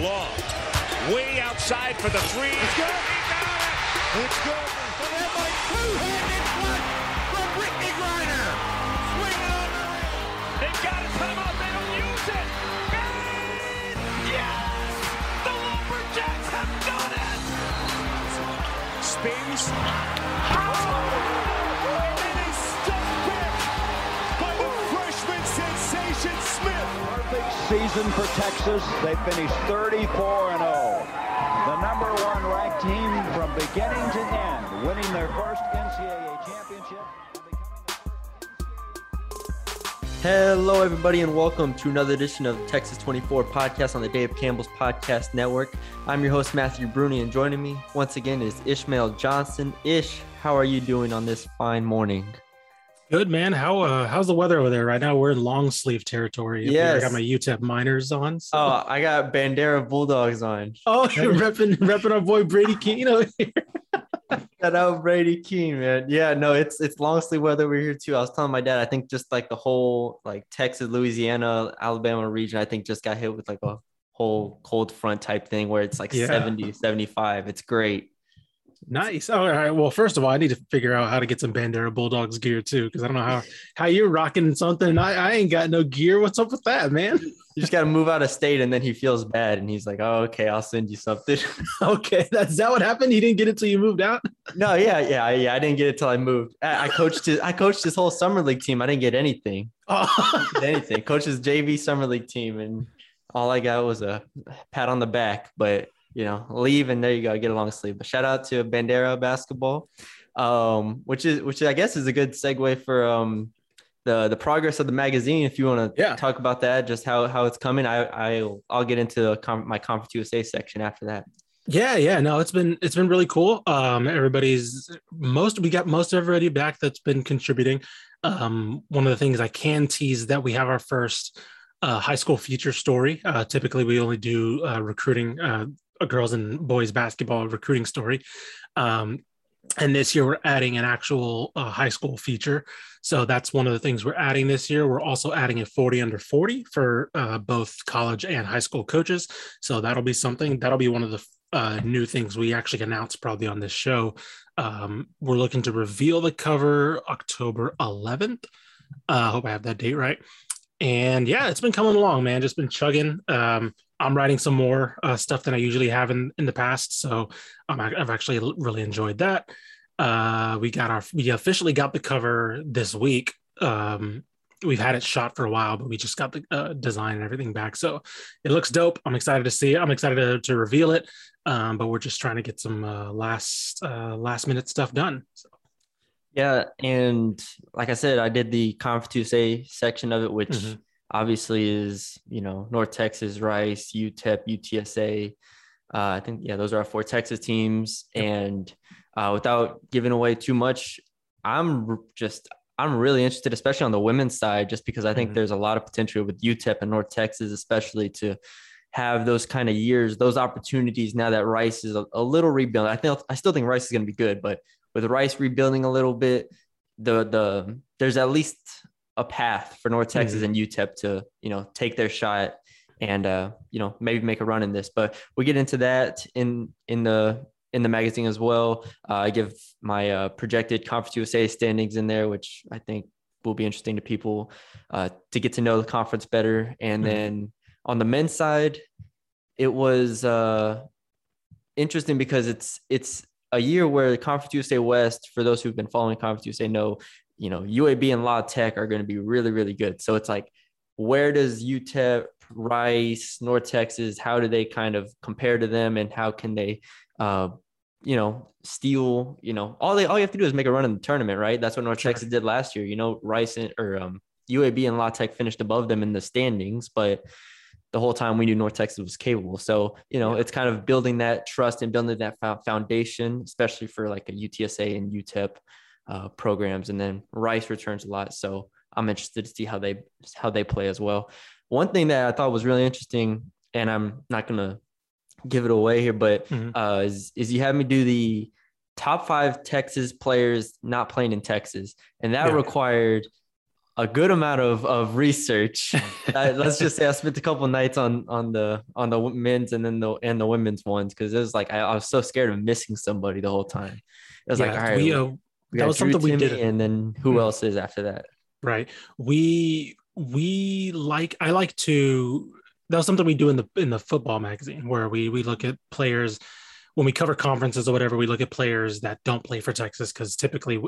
Long. Way outside for the three. It's good. He got it. It's good. And then by two-handed flush from Brittney Griner. Swing on the rim. They've got a timeout. They don't use it. And yes! The Lumberjacks have done it! Spins. And season for Texas. They finished 34 and 0. The number one ranked team from beginning to end, winning their first NCAA championship. Hello, everybody, and welcome to another edition of the Texas 24 podcast on the Dave Campbell's Podcast Network. I'm your host, Matthew Brune, and joining me once again is Ishmael Johnson. Ish, how are you doing on this fine morning? Good man. How uh how's the weather over there right now? We're in long sleeve territory. here. I got my UTEP miners on. so- Oh, I got Bandera Bulldogs on. oh, you're repping repping our boy Brady Keene. over here. Shout out Brady Keene, man. Yeah, no, it's it's long sleeve weather over here too. I was telling my dad, I think just like the whole like Texas, Louisiana, Alabama region, I think just got hit with like a whole cold front type thing where it's like Yeah. 70, 75. It's great. Nice. All right. Well, first of all, I need to figure out how to get some Bandera Bulldogs gear too, because I don't know how how you're rocking something. I, I ain't got no gear. What's up with that, man? You just got to move out of state, and then he feels bad, and he's like, "Oh, okay, I'll send you something." okay, that's that what happened. You didn't get it till you moved out. no, yeah, yeah, yeah. I didn't get it till I moved. I, I coached his, I coached his whole summer league team. I didn't get anything, Oh, get anything. Coached his JV summer league team, and all I got was a pat on the back. But you know, leave, and there you go, get a long sleeve. But shout out to Bandera basketball, um, which is which I guess is a good segue for um the the progress of the magazine. If you want to Yeah. talk about that, just how how it's coming, I I'll I'll get into the com- my Conference USA section after that. Yeah, yeah, no, it's been it's been really cool. Um, everybody's most we got most everybody back that's been contributing. Um, one of the things I can tease that we have our first uh, high school feature story. Uh, typically, we only do uh, recruiting, uh, girls and boys basketball recruiting story. Um, and this year we're adding an actual uh, high school feature. So that's one of the things we're adding this year. We're also adding a 40 under 40 for uh, both college and high school coaches. So that'll be something that'll be one of the uh, new things we actually announced probably on this show. Um, we're looking to reveal the cover October 11th. Uh, I hope I have that date right. And yeah, it's been coming along, man. Just been chugging. Um, I'm writing some more uh, stuff than I usually have in, in the past. So um, I, I've actually really enjoyed that. Uh, we got our, we officially got the cover this week. Um, we've had it shot for a while, but we just got the uh, design and everything back. So it looks dope. I'm excited to see it. I'm excited to, to reveal it. Um, but we're just trying to get some uh, last uh, last minute stuff done. So, Yeah, and like I said, I did the Conference USA section of it, which Mhm. Obviously is you know North Texas, Rice, UTEP, UTSA. Uh, I think yeah, those are our four Texas teams. And uh, without giving away too much, I'm just I'm really interested, especially on the women's side, just because I think Mhm. there's a lot of potential with UTEP and North Texas, especially to have those kind of years, those opportunities. Now that Rice is a, a little rebuild, I think I still think Rice is going to be good, but with Rice rebuilding a little bit, the the there's at least a path for North Texas and UTEP to you know take their shot and uh, you know maybe make a run in this. But we get into that in in the in the magazine as well. Uh, I give my uh, projected Conference USA standings in there, which I think will be interesting to people uh, to get to know the conference better. And Mhm. then on the men's side, it was uh, interesting because it's it's a year where the Conference USA West, for those who've been following Conference USA, know you know UAB and La Tech are going to be really really good. So it's like, where does UTEP, Rice, North Texas, how do they kind of compare to them, and how can they, uh, you know, steal? You know, all they all you have to do is make a run in the tournament, right? That's what North Sure. Texas did last year. You know, Rice and, or um, UAB and La Tech finished above them in the standings, but the whole time we knew North Texas was capable. So, you know, Yeah. it's kind of building that trust and building that foundation, especially for like a UTSA and UTEP uh, programs. And then Rice returns a lot. So I'm interested to see how they, how they play as well. One thing that I thought was really interesting, and I'm not going to give it away here, but Mhm. uh, is, is you had me do the top five Texas players not playing in Texas. And that Yeah. required a good amount of of research. I, let's just say I spent a couple nights on on the on the men's and then the and the women's ones because it was like I, I, was so scared of missing somebody the whole time. It was Yeah, like all right, we, uh, we that was Drew something we did. and then who Hmm. else is after that? right we we like i like to that was something we do in the in the football magazine where we we look at players when we cover conferences or whatever we look at players that don't play for texas because typically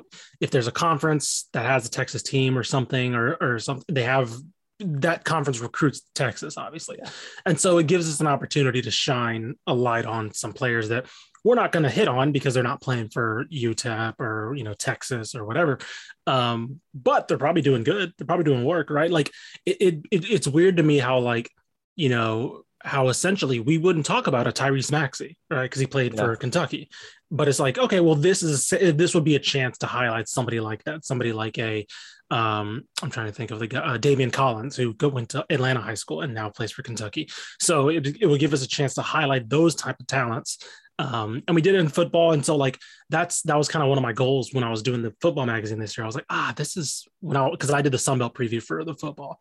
if there's a conference that has a texas team or something or or something they have that conference recruits texas obviously and so it gives us an opportunity to shine a light on some players that we're not going to hit on because they're not playing for utep or you know texas or whatever. Um but they're probably doing good. They're probably doing work right? Like it, it, it it's weird to me how like you know how essentially we wouldn't talk about a Tyrese Maxey right? Because he played for Kentucky. But it's like okay well this is this would be a chance to highlight somebody like that somebody like a um I'm trying to think of the guy uh, Daimion Collins who go, went to Atlanta High School and now plays for Kentucky. So it, it would give us a chance to highlight those type of talents um and we did it in football and so like that's that was kind of one of my goals when I was doing the football magazine this year. I was like, ah, this is when I because I did the Sun Belt preview for the football.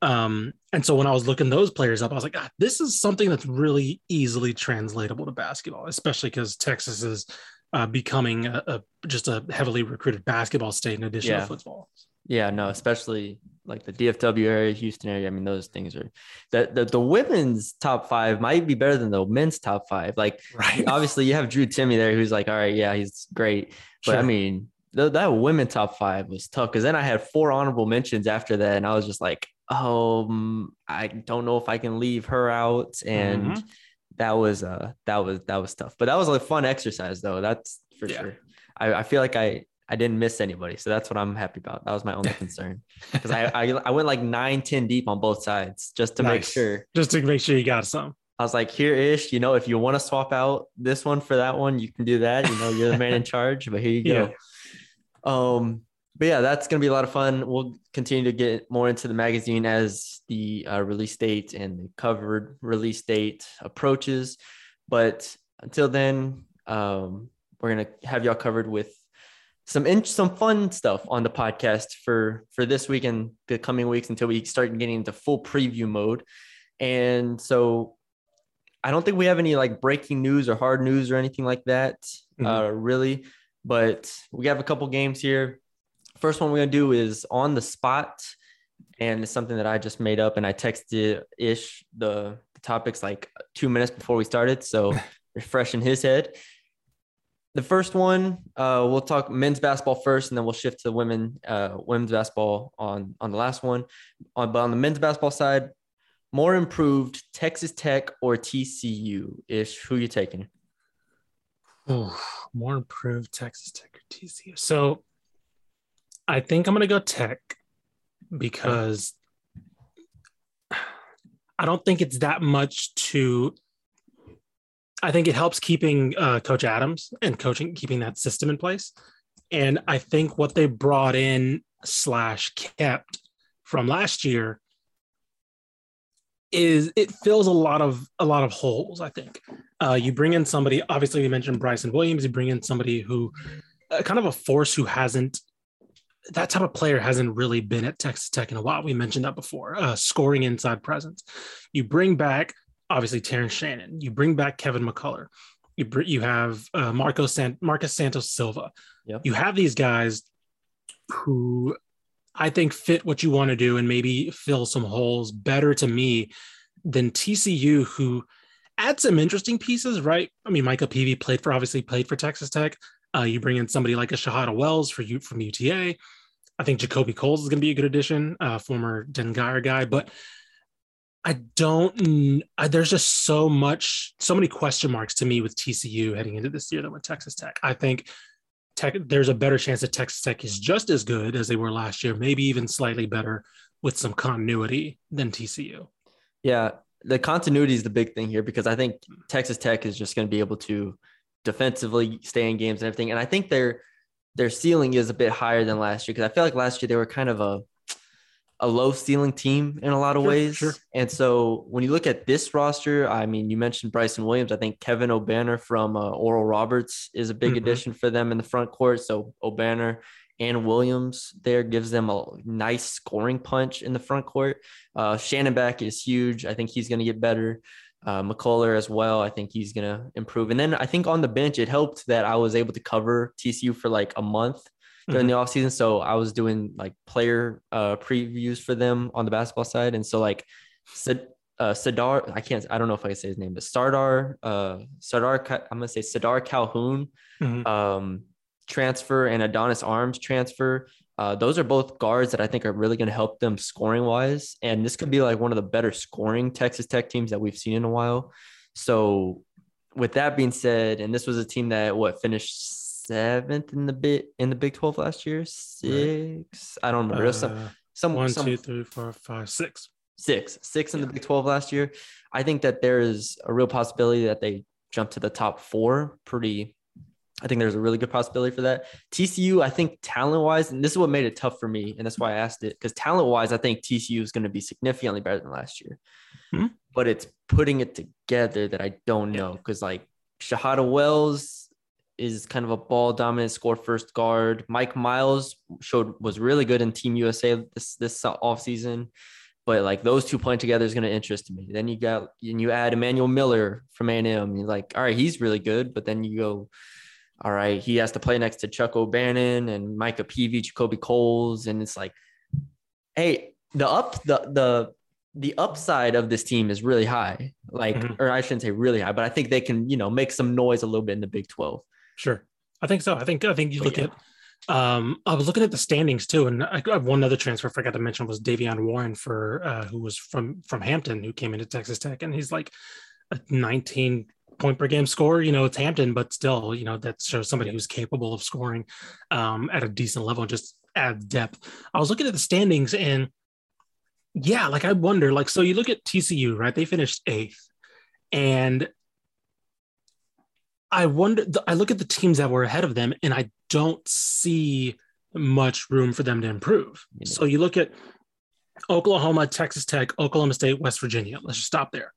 Um, and so when I was looking those players up, I was like, ah, this is something that's really easily translatable to basketball, especially because Texas is uh, becoming a, a just a heavily recruited basketball state in addition Yeah. to football. Yeah, no, especially like the DFW area, Houston area. I mean, those things are that the, the women's top five might be better than the men's top five. Like Right. obviously you have Drew Timme there who's like, all right, yeah, he's great. But I mean, th- that women top five was tough because then I had four honorable mentions after that, and I was just like, um, I don't know if I can leave her out, and Mhm. that was uh that was that was tough. But that was a fun exercise though. That's for Yeah. sure. I, I feel like I I didn't miss anybody, so that's what I'm happy about. That was my only concern because I, I I went like nine ten deep on both sides just to make sure. just to make sure you got some. I was like, here ish, you know, if you want to swap out this one for that one, you can do that. You know, you're the man in charge, but here you go. Um, but yeah, that's gonna be a lot of fun. We'll continue to get more into the magazine as the uh, release date and the covered release date approaches. But until then, um, we're gonna have y'all covered with some in- some fun stuff on the podcast for for this week and the coming weeks until we start getting into full preview mode. And so I don't think we have any like breaking news or hard news or anything like that, uh, really. But we have a couple games here. First one we're gonna do is on the spot, and it's something that I just made up, and I texted Ish the, the topics like two minutes before we started, so refresh in his head. The first one, uh, we'll talk men's basketball first, and then we'll shift to women, uh, women's basketball on on the last one. On but on the men's basketball side, more improved Texas Tech or TCU ish. Who you taking? More improved Texas Tech or TCU. So I think I'm going to go Tech because I don't think it's that much to. I think it helps keeping uh, Coach Adams and coaching, keeping that system in place. And I think what they brought in slash kept from last year is it fills a lot of a lot of holes. I think uh, you bring in somebody. Obviously, we mentioned Bryson Williams. You bring in somebody who uh, kind of a force who hasn't that type of player hasn't really been at Texas Tech in a while. We mentioned that before. Uh, scoring inside presence. You bring back obviously Terrence Shannon. You bring back Kevin McCullar. You br- you have uh, Marco San- Marcus Santos Silva. Yep. You have these guys who I think fit what you want to do and maybe fill some holes better to me than TCU, who add some interesting pieces, right? I mean, Micah Peavy played for obviously played for Texas Tech. Uh, you bring in somebody like a Shahada Wells for you from UTA. I think JaKobe Coles is going to be a good addition, uh, former Dengar guy, but I don't. I, there's just so much, so many question marks to me with TCU heading into this year than with Texas Tech. I think Tech, there's a better chance that Texas Tech is just as good as they were last year, maybe even slightly better with some continuity than TCU. Yeah, the continuity is the big thing here because I think Texas Tech is just going to be able to defensively stay in games and everything. And I think their their ceiling is a bit higher than last year because I feel like last year they were kind of a a low ceiling team in a lot of Sure, ways. sure. And so when you look at this roster, I mean, you mentioned Bryson Williams. I think Kevin Obanor from uh, Oral Roberts is a big Mhm. addition for them in the front court. So O'Banner and Williams there gives them a nice scoring punch in the front court. Uh, Shannon Beck is huge. I think he's going to get better. Uh, McCullar as well. I think he's going to improve. And then I think on the bench, it helped that I was able to cover TCU for like a month during the offseason. So I was doing like player uh, previews for them on the basketball side. And so like Sad, uh, Sadar, I can't, I don't know if I can say his name, but Sardar, uh, Sardar, I'm going to say Sadar Calhoun Mhm. um, transfer and Adonis Arms transfer. Uh, those are both guards that I think are really going to help them scoring wise. And this could be like one of the better scoring Texas Tech teams that we've seen in a while. So, with that being said, and this was a team that what finished seventh in the bit in the Big 12 last year, six. I don't remember. Was some, Uh, some, one, some two, three, four, five, six. six, six in the Big 12 last year. I think that there is a real possibility that they jump to the top four pretty. I think there's a really good possibility for that. TCU, I think talent wise, and this is what made it tough for me, and that's why I asked it because talent wise, I think TCU is going to be significantly better than last year. Hmm. But it's putting it together that I don't know because like Shahada Wells is kind of a ball dominant score first guard. Mike Miles showed was really good in Team USA this this offseason. But like those two playing together is going to interest me. Then you got and you add Emmanuel Miller from A&M. You're like, all right, he's really good. But then you go, all right, he has to play next to Chuck O'Bannon and Micah Peavy, JaKobe Coles, and it's like, hey, the up the the the upside of this team is really high. Like, Mhm. or I shouldn't say really high, but I think they can, you know, make some noise a little bit in the Big 12. Sure. I think so. I think I think you look yeah. at um I was looking at the standings too, and I, one other transfer I forgot to mention was Davion Warren for uh who was from from Hampton who came into Texas Tech and he's like a 19 point per game score. You know, it's Hampton, but still, you know, that shows somebody who's capable of scoring um at a decent level and just adds depth. I was looking at the standings and yeah, like I wonder, like so you look at TCU, right? They finished eighth. And I wonder. I look at the teams that were ahead of them, and I don't see much room for them to improve. So you look at Oklahoma, Texas Tech, Oklahoma State, West Virginia. Let's just stop there.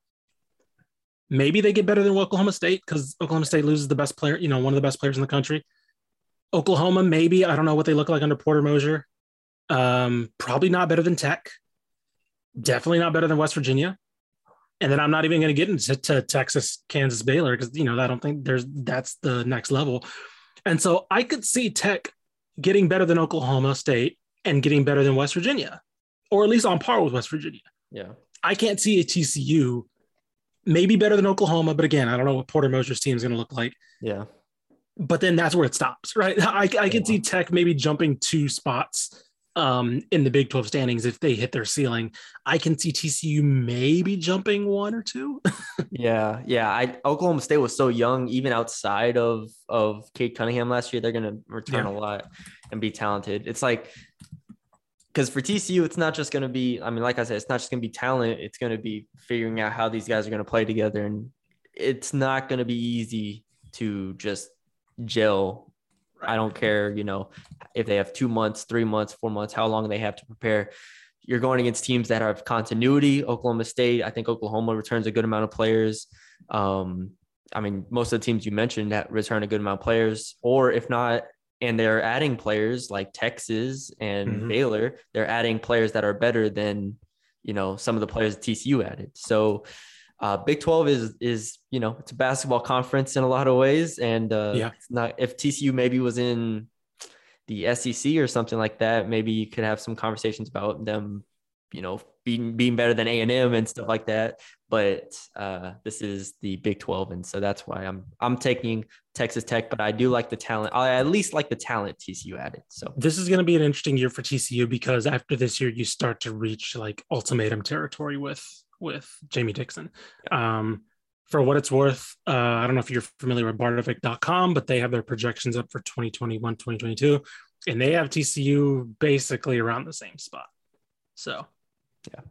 Maybe they get better than Oklahoma State because Oklahoma State loses the best player, you know, one of the best players in the country. Oklahoma, maybe I don't know what they look like under Porter Moser. Um, probably not better than Tech. Definitely not better than West Virginia. And then I'm not even going to get into to Texas, Kansas, Baylor because you know I don't think there's that's the next level. And so I could see Tech getting better than Oklahoma State and getting better than West Virginia, or at least on par with West Virginia. Yeah. I can't see a TCU maybe better than Oklahoma, but again, I don't know what Porter Moser's team is going to look like. Yeah. But then that's where it stops, right? I, I can see Tech maybe jumping two spots um, in the Big 12 standings if they hit their ceiling. I can see TCU maybe jumping one or two. Yeah, yeah. I Oklahoma State was so young, even outside of of Cade Cunningham last year. They're gonna return Yeah. a lot and be talented. It's like because for TCU, it's not just gonna be. I mean, like I said, it's not just gonna be talent. It's gonna be figuring out how these guys are gonna play together, and it's not gonna be easy to just gel. I don't care, you know, if they have two months, three months, four months, how long they have to prepare you're going against teams that have continuity. Oklahoma State, I think Oklahoma returns a good amount of players. Um, I mean, most of the teams you mentioned that return a good amount of players, or if not, and they're adding players like Texas and Mhm. Baylor, they're adding players that are better than, you know, some of the players TCU added. So, uh, Big 12 is, is, you know, it's a basketball conference in a lot of ways. And uh, Yeah. it's not, if TCU maybe was in the SEC or something like that, maybe you could have some conversations about them, you know, being being better than A and M and stuff like that. But uh, this is the Big Twelve, and so that's why I'm I'm taking Texas Tech. But I do like the talent. I at least like the talent TCU added. So this is going to be an interesting year for TCU because after this year, you start to reach like ultimatum territory with with Jamie Dixon. Um, for what it's worth, uh, I don't know if you're familiar with Barttorvik.com, but they have their projections up for 2021, 2022, and they have TCU basically around the same spot. So yeah,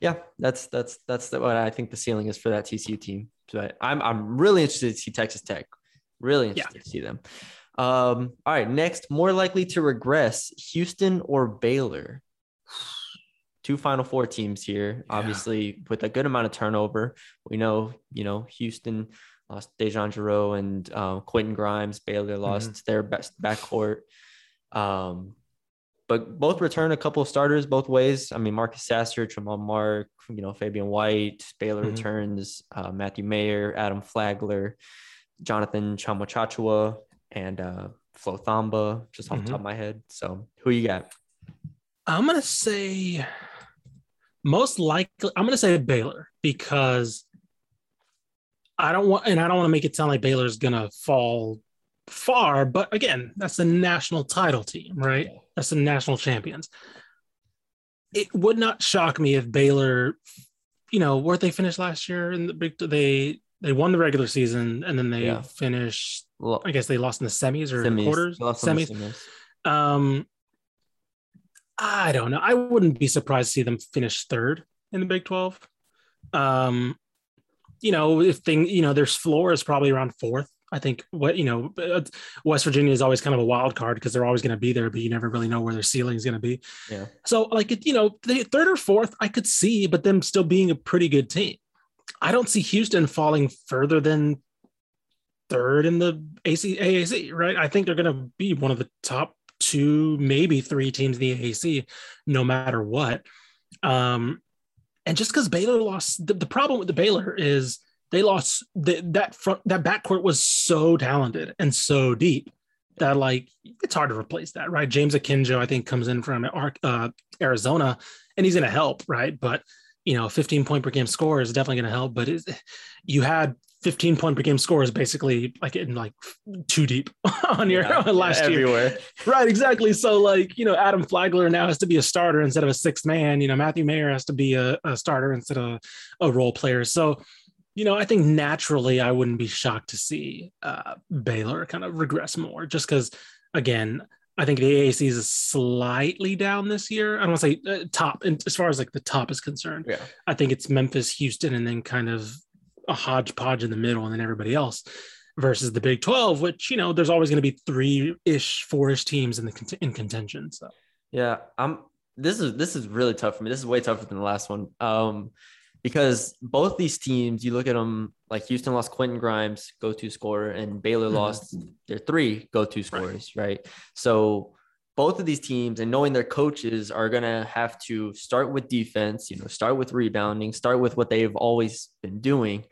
yeah, that's that's that's the, what I think the ceiling is for that TCU team. But I'm I'm really interested to see Texas Tech. Really interested to see them. Um, all right, next, more likely to regress, Houston or Baylor. Two Final Four teams here, Yeah. obviously with a good amount of turnover. We know, you know, Houston lost DeJon Jarreau and uh, Quentin Grimes. Baylor lost their best backcourt. Um, but both return a couple of starters both ways. I mean, Marcus Sasser, Tramon Mark, you know, Fabian White, Baylor Mhm. returns, uh, Matthew Mayer, Adam Flagler, Jonathan Tchamwa Tchatchoua, and uh, Flo Thamba, just off Mhm. the top of my head. So, who you got? I'm gonna say most likely I'm gonna say Baylor because I don't want and I don't want to make it sound like Baylor's gonna fall far, but again, that's the national title team, right? That's the national champions. It would not shock me if Baylor, you know, where they finished last year in the big they they won the regular season and then they Yeah. finished Well, I guess they lost in the semis or semis. quarters, They lost on the semis. semis. Um, I don't know. I wouldn't be surprised to see them finish third in the Big Twelve. Um, you know, if thing, you know, their floor is probably around fourth. I think what you know, West Virginia is always kind of a wild card because they're always going to be there, but you never really know where their ceiling is going to be. Yeah. So, like, it, you know, the third or fourth, I could see, but them still being a pretty good team. I don't see Houston falling further than third in the AC, AAC, right? I think they're going to be one of the top two, maybe three teams in the AAC, no matter what. Um, and just because Baylor lost, the, the problem with the Baylor is they lost the, that front, that backcourt was so talented and so deep that like it's hard to replace that, right? James Akinjo, I think, comes in from uh, Arizona, and he's going to help, right? But you know, 15 point per game score is definitely going to help. But you had 15 point per game scores basically like in like too deep on your Yeah, last year. everywhere. Right, exactly. So, like, you know, Adam Flagler now has to be a starter instead of a sixth man. You know, Matthew Mayer has to be a, a starter instead of a role player. So, you know, I think naturally I wouldn't be shocked to see uh, Baylor kind of regress more just because, again, I think the AAC is slightly down this year. I don't want to say uh, top, and as far as like the top is concerned, Yeah. I think it's Memphis, Houston, and then kind of a hodgepodge in the middle, and then everybody else versus the Big 12, which, you know, there's always going to be three ish, four ish teams in the in contention. So, Yeah, I'm. This is this is really tough for me. This is way tougher than the last one. Um, because both these teams, you look at them like Houston lost Quentin Grimes, go-to scorer, and Baylor Mhm. lost their three go-to scorers, right. So both of these teams, and knowing their coaches are gonna have to start with defense. You know, start with rebounding, start with what they've always been doing.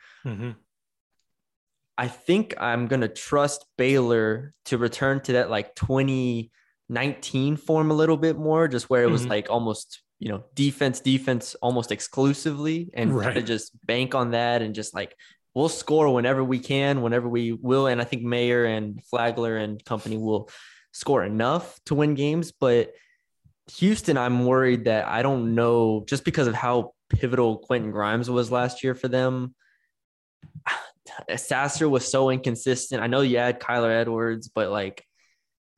I think I'm gonna trust Baylor to return to that like 2019 form a little bit more, just where it was Mhm. like almost you know defense, defense almost exclusively, and Right. kinda just bank on that and just like we'll score whenever we can, whenever we will, and I think Mayer and Flagler and company will score enough to win games, but Houston, I'm worried that I don't know just because of how pivotal Quentin Grimes was last year for them. Sasser was so inconsistent. I know you had Kyler Edwards, but like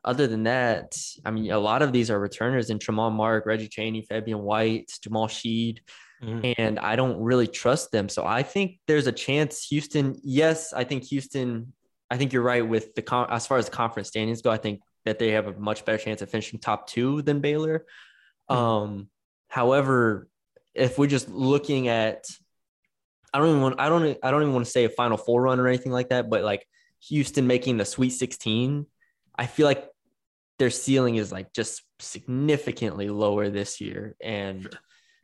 other than that, I mean, a lot of these are returners in Tramon Mark, Reggie Chaney, Fabian White, Jamal Shead, Mhm. and I don't really trust them. So I think there's a chance Houston. Yes, I think Houston. I think you're right with the con- as far as conference standings go. I think that they have a much better chance of finishing top two than Baylor. Mhm. Um, however, if we're just looking at, I don't even want, I don't, I don't even want to say a Final Four run or anything like that, but like Houston making the Sweet 16, I feel like their ceiling is like just significantly lower this year, and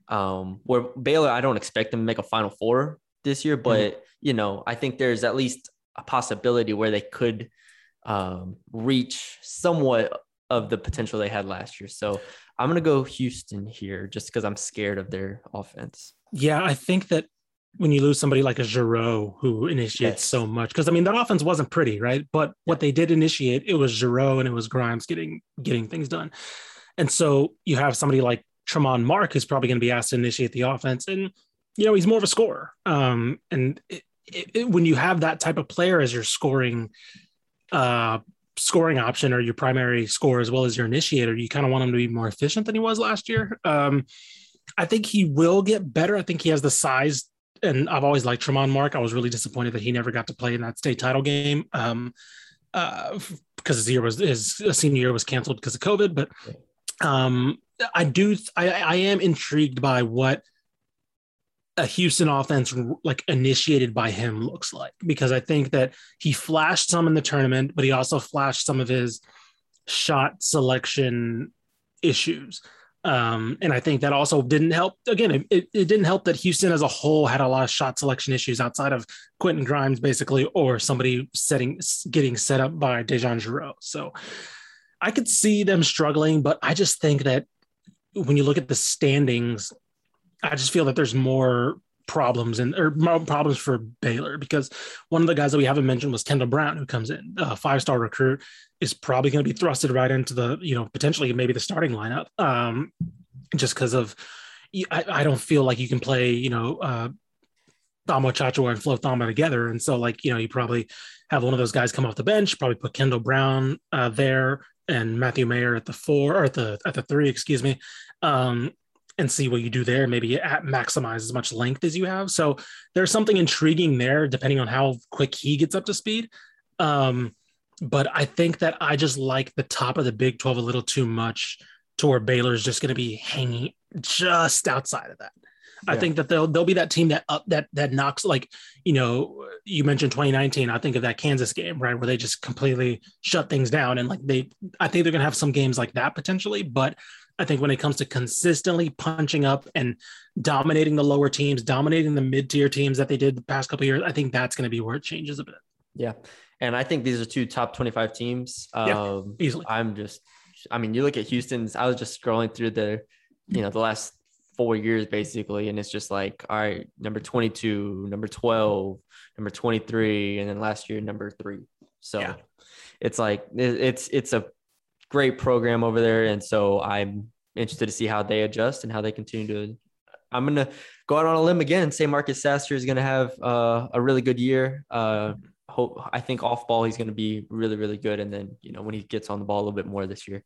um, where Baylor, I don't expect them to make a Final Four this year, but you know, I think there's at least a possibility where they could um, reach somewhat of the potential they had last year. So I'm gonna go Houston here, just because I'm scared of their offense. Yeah, I think that when you lose somebody like a Jarreau who initiates Yes. so much, because I mean that offense wasn't pretty, right? But what they did initiate, it was Jarreau and it was Grimes getting getting things done. And so you have somebody like Tramon Mark who's probably going to be asked to initiate the offense, and you know he's more of a scorer. Um, and it, it, it- when you have that type of player as your scoring, uh, scoring option or your primary score as well as your initiator, you kind of want him to be more efficient than he was last year. Um, I think he will get better. I think he has the size, and I've always liked Tramon Mark. I was really disappointed that he never got to play in that state title game. Um, uh, because his year was his senior year was canceled because of COVID. But um, I do I, I am intrigued by what a Houston offense like initiated by him looks like because I think that he flashed some in the tournament, but he also flashed some of his shot selection issues. Um, and I think that also didn't help. Again, it, it, didn't help that Houston as a whole had a lot of shot selection issues outside of Quentin Grimes, basically, or somebody setting getting set up by DeJon Jarreau. So I could see them struggling, but I just think that when you look at the standings, I just feel that there's more problems and or problems for Baylor because one of the guys that we haven't mentioned was Kendall Brown, who comes in, a five star recruit, is probably going to be thrusted right into the, you know, potentially maybe the starting lineup. Um, just because of, I, I, don't feel like you can play, you know, uh, Tchatchoua and Flo Thamba together. And so, like, you know, you probably have one of those guys come off the bench, probably put Kendall Brown uh, there and Matthew Mayer at the four or at the at the three, excuse me. Um, and see what you do there. Maybe at maximize as much length as you have. So there's something intriguing there, depending on how quick he gets up to speed. Um, but I think that I just like the top of the Big 12 a little too much to where Baylor's just going to be hanging just outside of that. Yeah. I think that they'll they'll be that team that up that that knocks like you know you mentioned 2019. I think of that Kansas game right where they just completely shut things down and like they I think they're gonna have some games like that potentially. But I think when it comes to consistently punching up and dominating the lower teams, dominating the mid tier teams that they did the past couple years, I think that's going to be where it changes a bit. Yeah, and I think these are two top 25 teams. Yeah, um, easily. I'm just, I mean, you look at Houston's, I was just scrolling through the, you know, the last four years basically. And it's just like, all right, number 22, number 12, number 23, and then last year, number three. So yeah. it's like, it's, it's a great program over there. And so I'm interested to see how they adjust and how they continue to. I'm going to go out on a limb again and say Marcus Sasser is going to have uh, a really good year. Uh, hope I think off ball he's going to be really really good, and then you know when he gets on the ball a little bit more this year,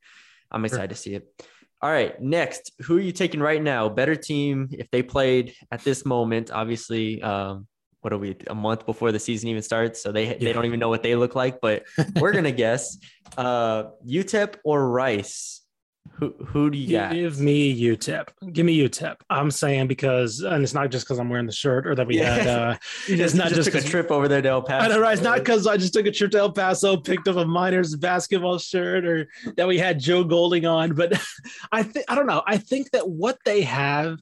I'm excited sure. to see it. All right, next, who are you taking right now? Better team if they played at this moment. Obviously, um, what are we a month before the season even starts? So they yeah. they don't even know what they look like, but we're gonna guess. Uh, UTEP or Rice? Who who do you got? Give me UTEP. Give me UTEP. I'm saying because, and it's not just because I'm wearing the shirt or that we yeah. had. Uh, just, it's not just, just a trip over there to El Paso. Know, right? It's not because I just took a trip to El Paso, picked up a Miners basketball shirt, or that we had Joe Golding on. But I think I don't know. I think that what they have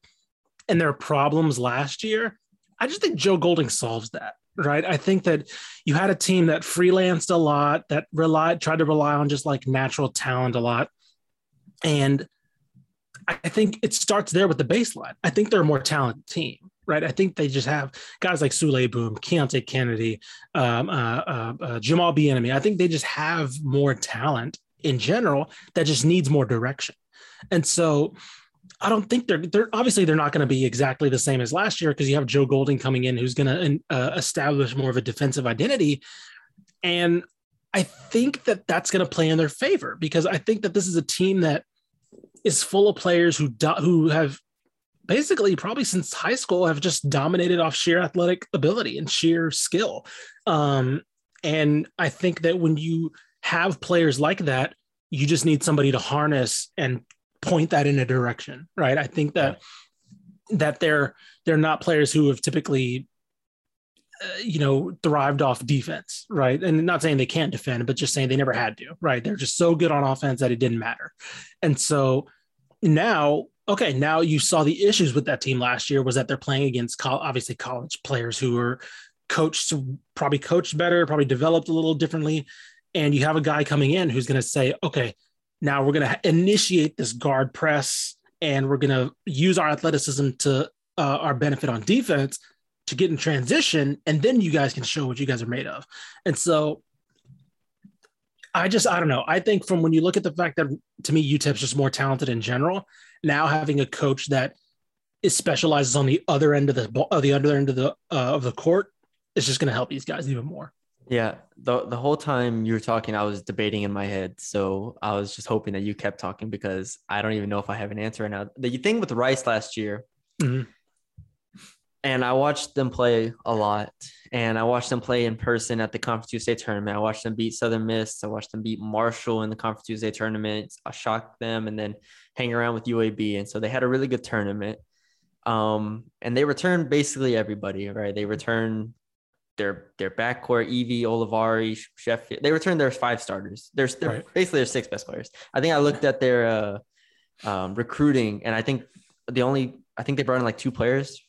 and their problems last year, I just think Joe Golding solves that right? I think that you had a team that freelanced a lot, that relied, tried to rely on just like natural talent a lot. And I think it starts there with the baseline. I think they're a more talented team, right? I think they just have guys like Souley Boum, Keonte Kennedy, um, uh, uh, uh, Jamal Bieniemy. I think they just have more talent in general that just needs more direction. And so I don't think they're they're obviously they're not going to be exactly the same as last year because you have Joe Golding coming in who's going to uh, establish more of a defensive identity. And I think that that's going to play in their favor because I think that this is a team that is full of players who do, who have basically probably since high school have just dominated off sheer athletic ability and sheer skill. Um, and I think that when you have players like that, you just need somebody to harness and point that in a direction, right? I think that that they're they're not players who have typically uh, you know, thrived off defense, right? And not saying they can't defend, but just saying they never had to, right? They're just so good on offense that it didn't matter. And so now, okay, now you saw the issues with that team last year was that they're playing against co- obviously college players who are coached, probably coached better, probably developed a little differently. And you have a guy coming in who's going to say, okay, now we're going to initiate this guard press and we're going to use our athleticism to uh, our benefit on defense to get in transition, and then you guys can show what you guys are made of. And so I just I don't know. I think from when you look at the fact that to me UTEP's just more talented in general. Now having a coach that is specializes on the other end of the uh, the other end of the uh, of the court is just going to help these guys even more. Yeah, the the whole time you were talking, I was debating in my head. So I was just hoping that you kept talking because I don't even know if I have an answer right now. The thing with Rice last year, mm-hmm and I watched them play a lot. And I watched them play in person at the Conference USA tournament. I watched them beat Southern Miss. I watched them beat Marshall in the Conference USA tournament. I shocked them and then hang around with UAB. And so they had a really good tournament. Um, and they returned basically everybody, right? They returned their their backcourt, Evee, Olivari, Sheffield. They returned their five starters. There's they're Right. basically their six best players. I think I looked at their uh, um, recruiting, and I think the only I think they brought in like two players.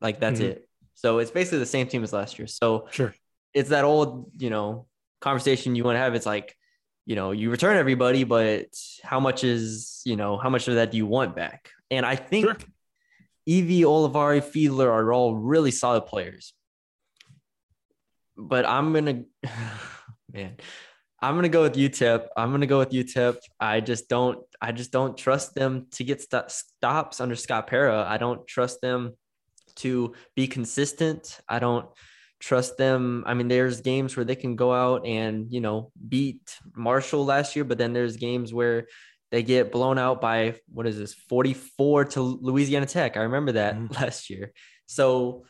Like that's Mhm. it. So it's basically the same team as last year. So Sure. it's that old, you know, conversation you want to have. It's like, you know, you return everybody, but how much is, you know, how much of that do you want back? And I think Sure. Evee, Olivari, Fiedler are all really solid players. But I'm gonna, man, I'm gonna go with UTEP. I'm gonna go with UTEP. I just don't, I just don't trust them to get st- stops under Scott Pera. I don't trust them to be consistent. I don't trust them. I mean, there's games where they can go out and, you know, beat Marshall last year, but then there's games where they get blown out by what is this 44 to Louisiana Tech. I remember that Mhm. last year. So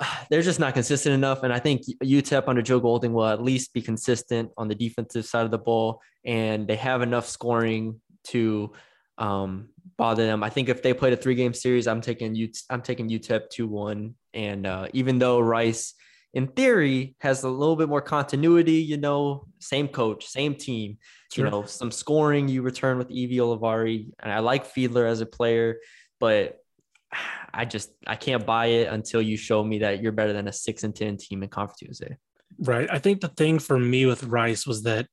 they're just not consistent enough. And I think UTEP under Joe Golding will at least be consistent on the defensive side of the ball. And they have enough scoring to um, bother them. I think if they played a three game series, I'm taking U I'm taking UTEP 2 1. And uh, even though Rice, in theory, has a little bit more continuity, you know, same coach, same team, Sure. you know, some scoring you return with Evee Olivari. And I like Fiedler as a player, but I just I can't buy it until you show me that you're better than a six and ten team in Conference USA. Right. I think the thing for me with Rice was that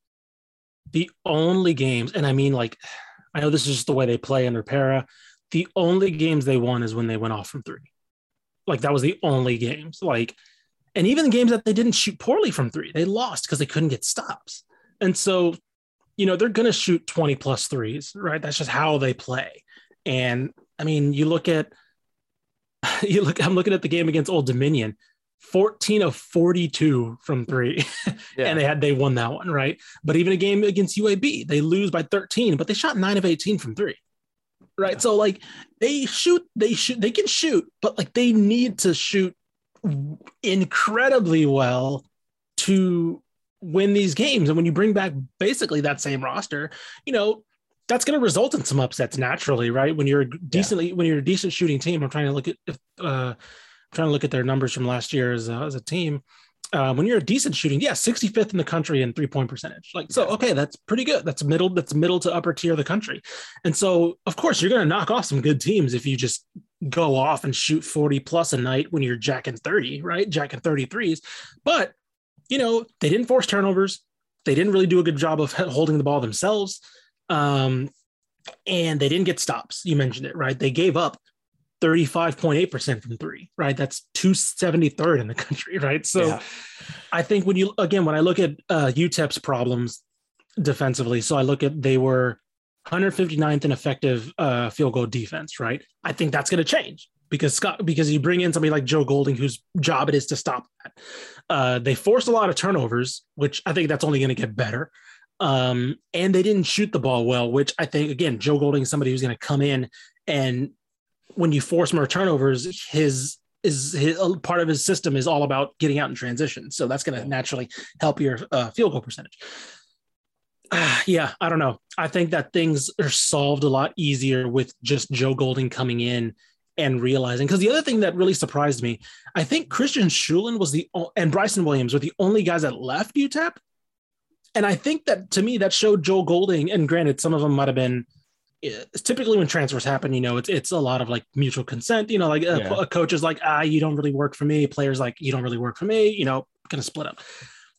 the only games, and I mean, like, I know this is just the way they play under Pera. The only games they won is when they went off from three. Like, that was the only games. Like, and even the games that they didn't shoot poorly from three, they lost because they couldn't get stops. And so, you know, they're to shoot 20 plus threes, right? That's just how they play. And I mean, you look at, you look, I'm looking at the game against Old Dominion, 14 of 42 from three. and they had they won that one, right? But even a game against UAB, they lose by 13, but they shot nine of 18 from three. Right. So like they shoot, they shoot, they can shoot, but like they need to shoot incredibly well to win these games. And when you bring back basically that same roster, you know, that's going to result in some upsets naturally, right? When you're a decently, when you're a decent shooting team, I'm trying to look at, if, uh, I'm trying to look at their numbers from last year as a, as a team. Uh, when you're a decent shooting, yeah, 65th in the country in three point percentage. Like, so, okay, that's pretty good. That's middle, that's middle to upper tier of the country. And so, of course, you're going to knock off some good teams if you just go off and shoot 40 plus a night when you're jacking 30, right? Jacking 33s. But, you know, they didn't force turnovers. They didn't really do a good job of holding the ball themselves. Um, and they didn't get stops. You mentioned it, right? They gave up 35.8% from three, right? That's 273rd in the country, right? So Yeah. I think when you, again, when I look at uh, UTEP's problems defensively, so I look at they were 159th in effective uh, field goal defense, right? I think that's going to change because Scott, because you bring in somebody like Joe Golding, whose job it is to stop that. Uh, they forced a lot of turnovers, which I think that's only going to get better. Um, and they didn't shoot the ball well, which I think again, Joe Golding is somebody who's going to come in and when you force more turnovers, his is his, part of his system is all about getting out in transition. So that's going to naturally help your uh, field goal percentage. Ah, yeah, I don't know. I think that things are solved a lot easier with just Joe Golding coming in and realizing. Because the other thing that really surprised me, I think Christian Schulin was the and Bryson Williams were the only guys that left UTEP. And I think that to me that showed Joe Golding. And granted, some of them might have been. Typically when transfers happen, you know, it's it's a lot of like mutual consent. You know, like a, Yeah. a coach is like, ah, you don't really work for me. Players like, you don't really work for me. You know, gonna split up.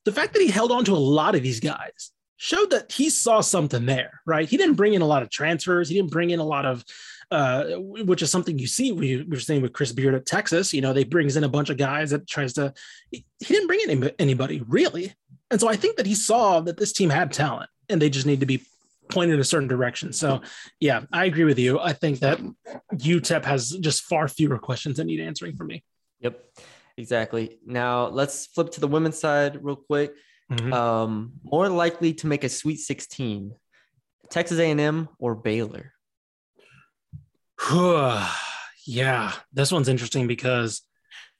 The fact that he held on to a lot of these guys showed that he saw something there, right? He didn't bring in a lot of transfers. He didn't bring in a lot of, uh, which is something you see. We, we were saying with Chris Beard at Texas, you know, they brings in a bunch of guys that tries to. He, he didn't bring in anybody really, and so I think that he saw that this team had talent, and they just need to be pointed in a certain direction. So, yeah, I agree with you. I think that UTEP has just far fewer questions that need answering for me. Yep, exactly. Now let's flip to the women's side real quick. Mhm. Um, more likely to make a Sweet 16, Texas A&M or Baylor. yeah, this one's interesting because,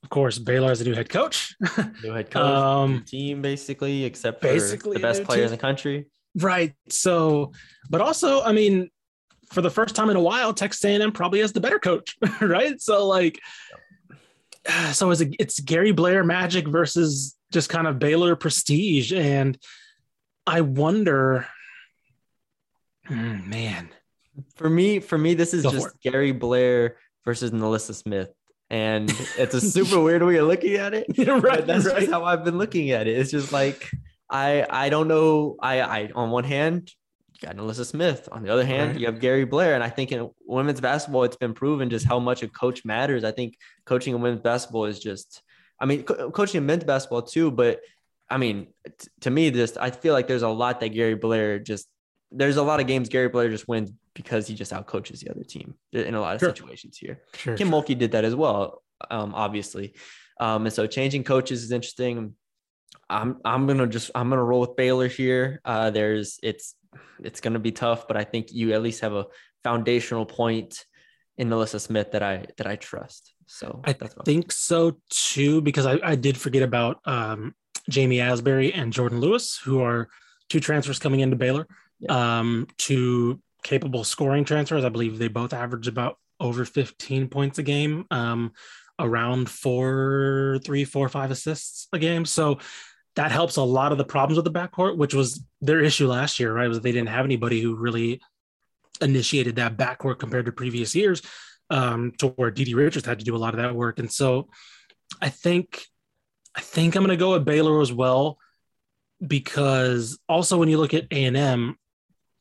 of course, Baylor is a new head coach. New head coach, Um, team basically, except for basically the best player in the country. right. So, but also, I mean, for the first time in a while, Texas A&M probably has the better coach, right? So, like, so it's, it's Gary Blair magic versus just kind of Baylor prestige. And I wonder, hmm, man. For me, for me, this is Go just Gary Blair versus NaLyssa Smith. And it's a super weird way of looking at it. right, but that's right. just how I've been looking at it. It's just like I I don't know. I I on one hand, you got NaLyssa Smith. On the other hand, Right. you have Gary Blair. And I think in women's basketball, it's been proven just how much a coach matters. I think coaching in women's basketball is just, I mean, co- coaching in men's basketball too. But I mean, t- to me, just I feel like there's a lot that Gary Blair just there's a lot of games Gary Blair just wins because he just outcoaches the other team in a lot of Sure. situations here. Sure, Kim sure. Mulkey did that as well, um, obviously. Um, and so changing coaches is interesting. I'm I'm gonna just I'm gonna roll with Baylor here. Uh, there's it's it's gonna be tough, but I think you at least have a foundational point in NaLyssa Smith that I that I trust. So I that's what think so too, because I, I did forget about um, Ja'Mee Asberry and Jordan Lewis, who are two transfers coming into Baylor, um, two capable scoring transfers. I believe they both average about over 15 points a game, um, around four, three, four, five assists a game. So that helps a lot of the problems with the backcourt, which was their issue last year, right? Was they didn't have anybody who really initiated that backcourt compared to previous years um, to where Didi Richards had to do a lot of that work. And so I think I think I'm going to go with Baylor as well because also when you look at A&M,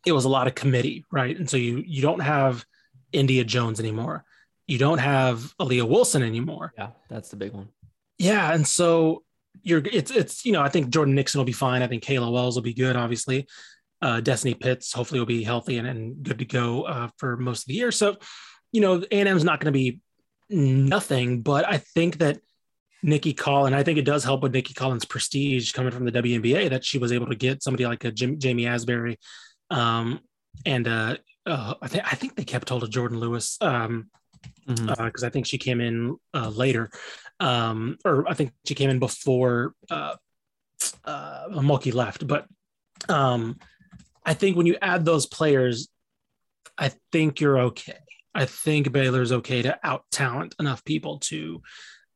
it was a lot of committee, right? And so you you don't have N'dea Jones anymore. You don't have Aaliyah Wilson anymore. yeah, that's the big one. Yeah, and so you're it's it's you know I think Jordan Nixon will be fine. I think Kayla Wells will be good. Obviously, uh, Destiny Pitts hopefully will be healthy and, and good to go uh, for most of the year. So you know A and M's not going to be nothing, but I think that Nicki Collen, I think it does help with Nicki Collen's prestige coming from the WNBA that she was able to get somebody like a Jim, Ja'Mee Asberry, um, and uh, uh, I think I think they kept hold of Jordan Lewis. Um, Mhm. because I think she came in uh, later, um, or I think she came in before uh, uh, Mulkey left. But um, I think when you add those players, I think you're okay. I think Baylor's okay to out talent enough people to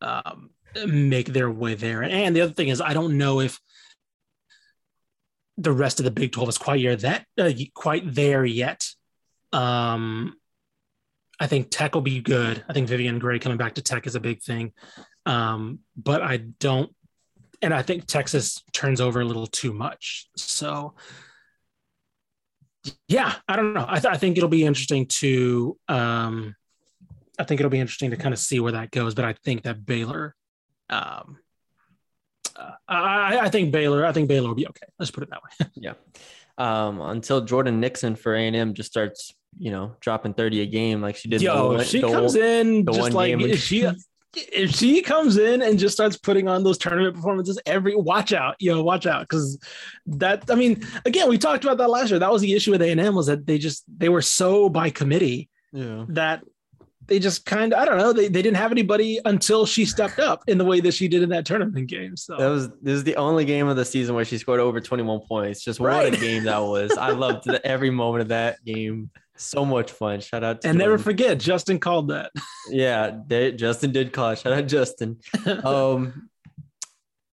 um, make their way there. And the other thing is, I don't know if the rest of the Big Twelve is quite here that uh, quite there yet. Um, I think Tech will be good. I think Vivian Gray coming back to Tech is a big thing. Um, but I don't, and I think Texas turns over a little too much. So, yeah, I don't know. I, th- I think it'll be interesting to, um, I think it'll be interesting to kind of see where that goes. But I think that Baylor, um, uh, I, I think Baylor, I think Baylor will be okay. Let's put it that way. Yeah. Um, until Jordan Nixon for A and M just starts, you know, dropping 30 a game like she did. Yo, one- if she the comes one- in the just like game if she if she comes in and just starts putting on those tournament performances every watch out, yo, watch out because that I mean, again, we talked about that last year. That was the issue with A and M was that they just they were so by committee Yeah. that they just kind of I don't know they, they didn't have anybody until she stepped up in the way that she did in that tournament game. So That was this is the only game of the season where she scored over 21 points. Just what a game that was. I loved the, every moment of that game. So much fun. Shout out to and never forget Justin called that. Yeah, they, Justin did call. it. Shout out Justin. Um,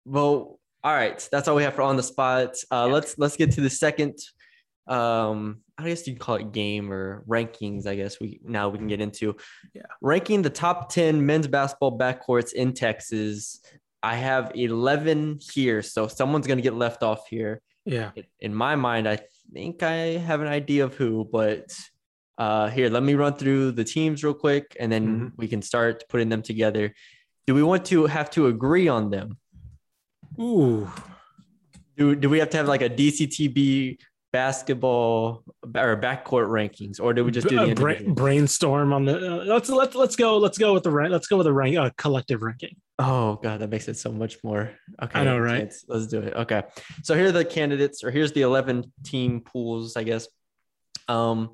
well, all right, that's all we have for on the spot. Uh, let's let's get to the second. Um, I guess you can call it game or rankings. I guess we now we can get into. Yeah. ranking the top ten men's basketball backcourts in Texas. I have eleven here, so someone's gonna get left off here. Yeah. In my mind, I think I have an idea of who, but uh, here, let me run through the teams real quick, and then Mhm. we can start putting them together. Do we want to have to agree on them? Ooh. Do, do we have to have like a DCTB basketball or backcourt rankings, or do we just do the bra- brainstorm on the uh, let's let's let's go let's go with the rank let's go with the rank uh, collective ranking. Oh god, that makes it so much more. Okay, I know, right? Let's, let's do it. Okay, so here are the candidates, or here's the eleven team pools, I guess. Um,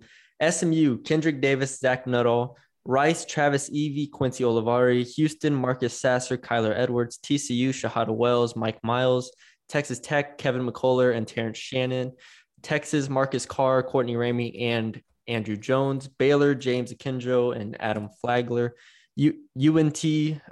SMU: Kendrick Davis, Zach Nutall, Rice, Travis Evee, Quincy Olivari, Houston, Marcus Sasser, Kyler Edwards, TCU, Shahada Wells, Mike Miles, Texas Tech, Kevin McCullar, and Terrence Shannon. Texas, Marcus Carr, Courtney Ramey, and Andrew Jones. Baylor, James Akinjo, and Adam Flagler. U- UNT,